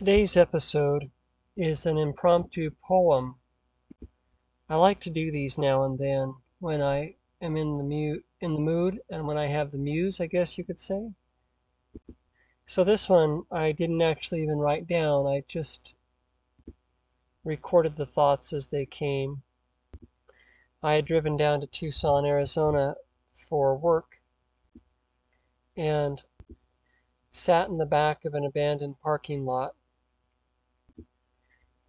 Today's episode is an impromptu poem. I like to do these now and then when I am in the mu- in the mood and when I have the muse, I guess you could say. So this one I didn't actually even write down. I just recorded the thoughts as they came. I had driven down to Tucson, Arizona for work and sat in the back of an abandoned parking lot.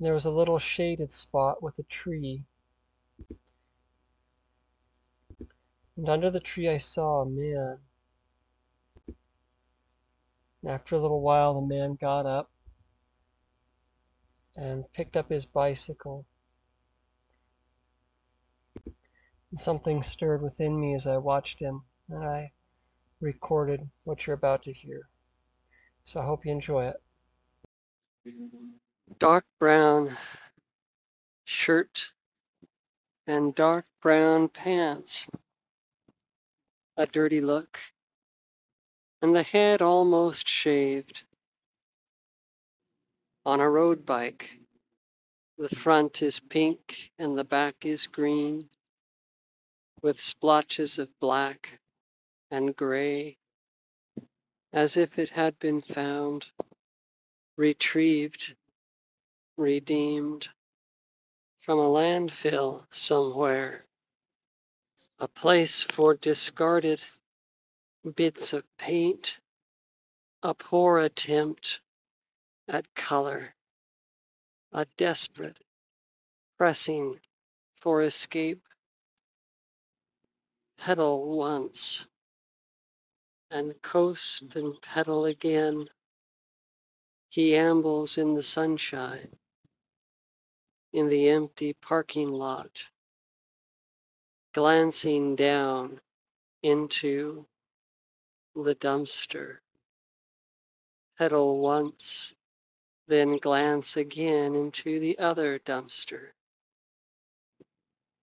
There was a little shaded spot with a tree. And under the tree I saw a man. And after a little while, the man got up and picked up his bicycle. And something stirred within me as I watched him, and I recorded what you're about to hear. So I hope you enjoy it. Dark brown shirt and dark brown pants. A dirty look, and the head almost shaved. On a road bike, the front is pink and the back is green, with splotches of black and gray, as if it had been found, retrieved, redeemed from a landfill somewhere, a place for discarded bits of paint, a poor attempt at color, a desperate pressing for escape. Pedal once and coast and pedal again. He ambles in the sunshine, in the empty parking lot, glancing down into the dumpster. Pedal once, then glance again into the other dumpster,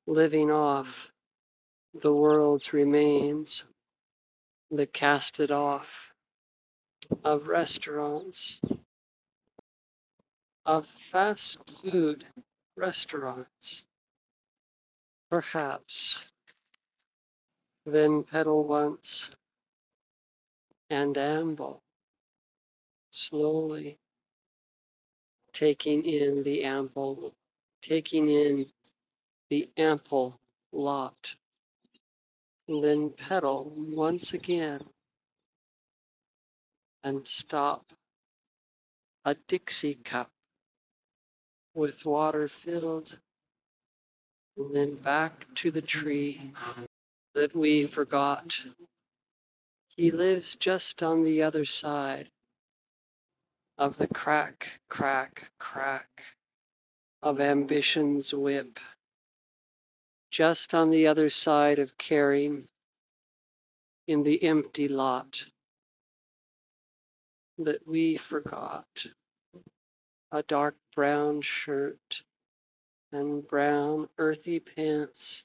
living off the world's remains, the casted off of restaurants, of fast food restaurants, perhaps, then pedal once and amble slowly, taking in the ample, taking in the ample lot, then pedal once again and stop a Dixie cup with water filled, and then back to the tree that we forgot. He lives just on the other side of the crack, crack, crack of ambition's whip, just on the other side of caring in the empty lot that we forgot. A dark brown shirt and brown earthy pants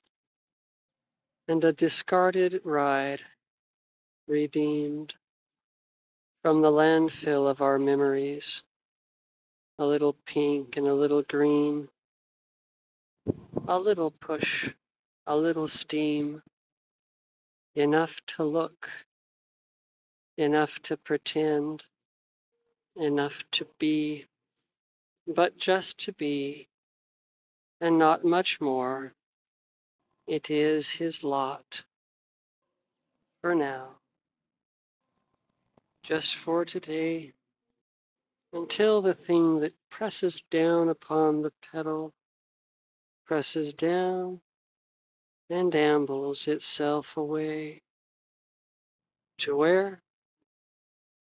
and a discarded ride redeemed from the landfill of our memories. A little pink and a little green, a little push, a little steam, enough to look, enough to pretend, enough to be, but just to be, and not much more. It is his lot. For now just for today, until the thing that presses down upon the pedal presses down and ambles itself away. To where?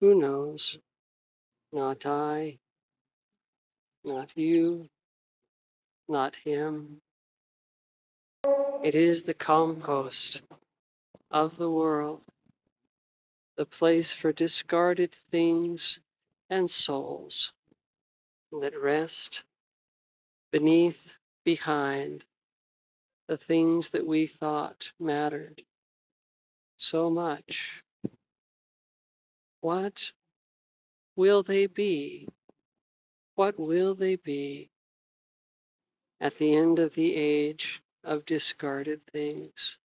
Who knows? Not I, not you, not him. It is the compost of the world the place for discarded things and souls that rest beneath, behind the things that we thought mattered so much. What will they be What will they be at the end of the age of discarded things?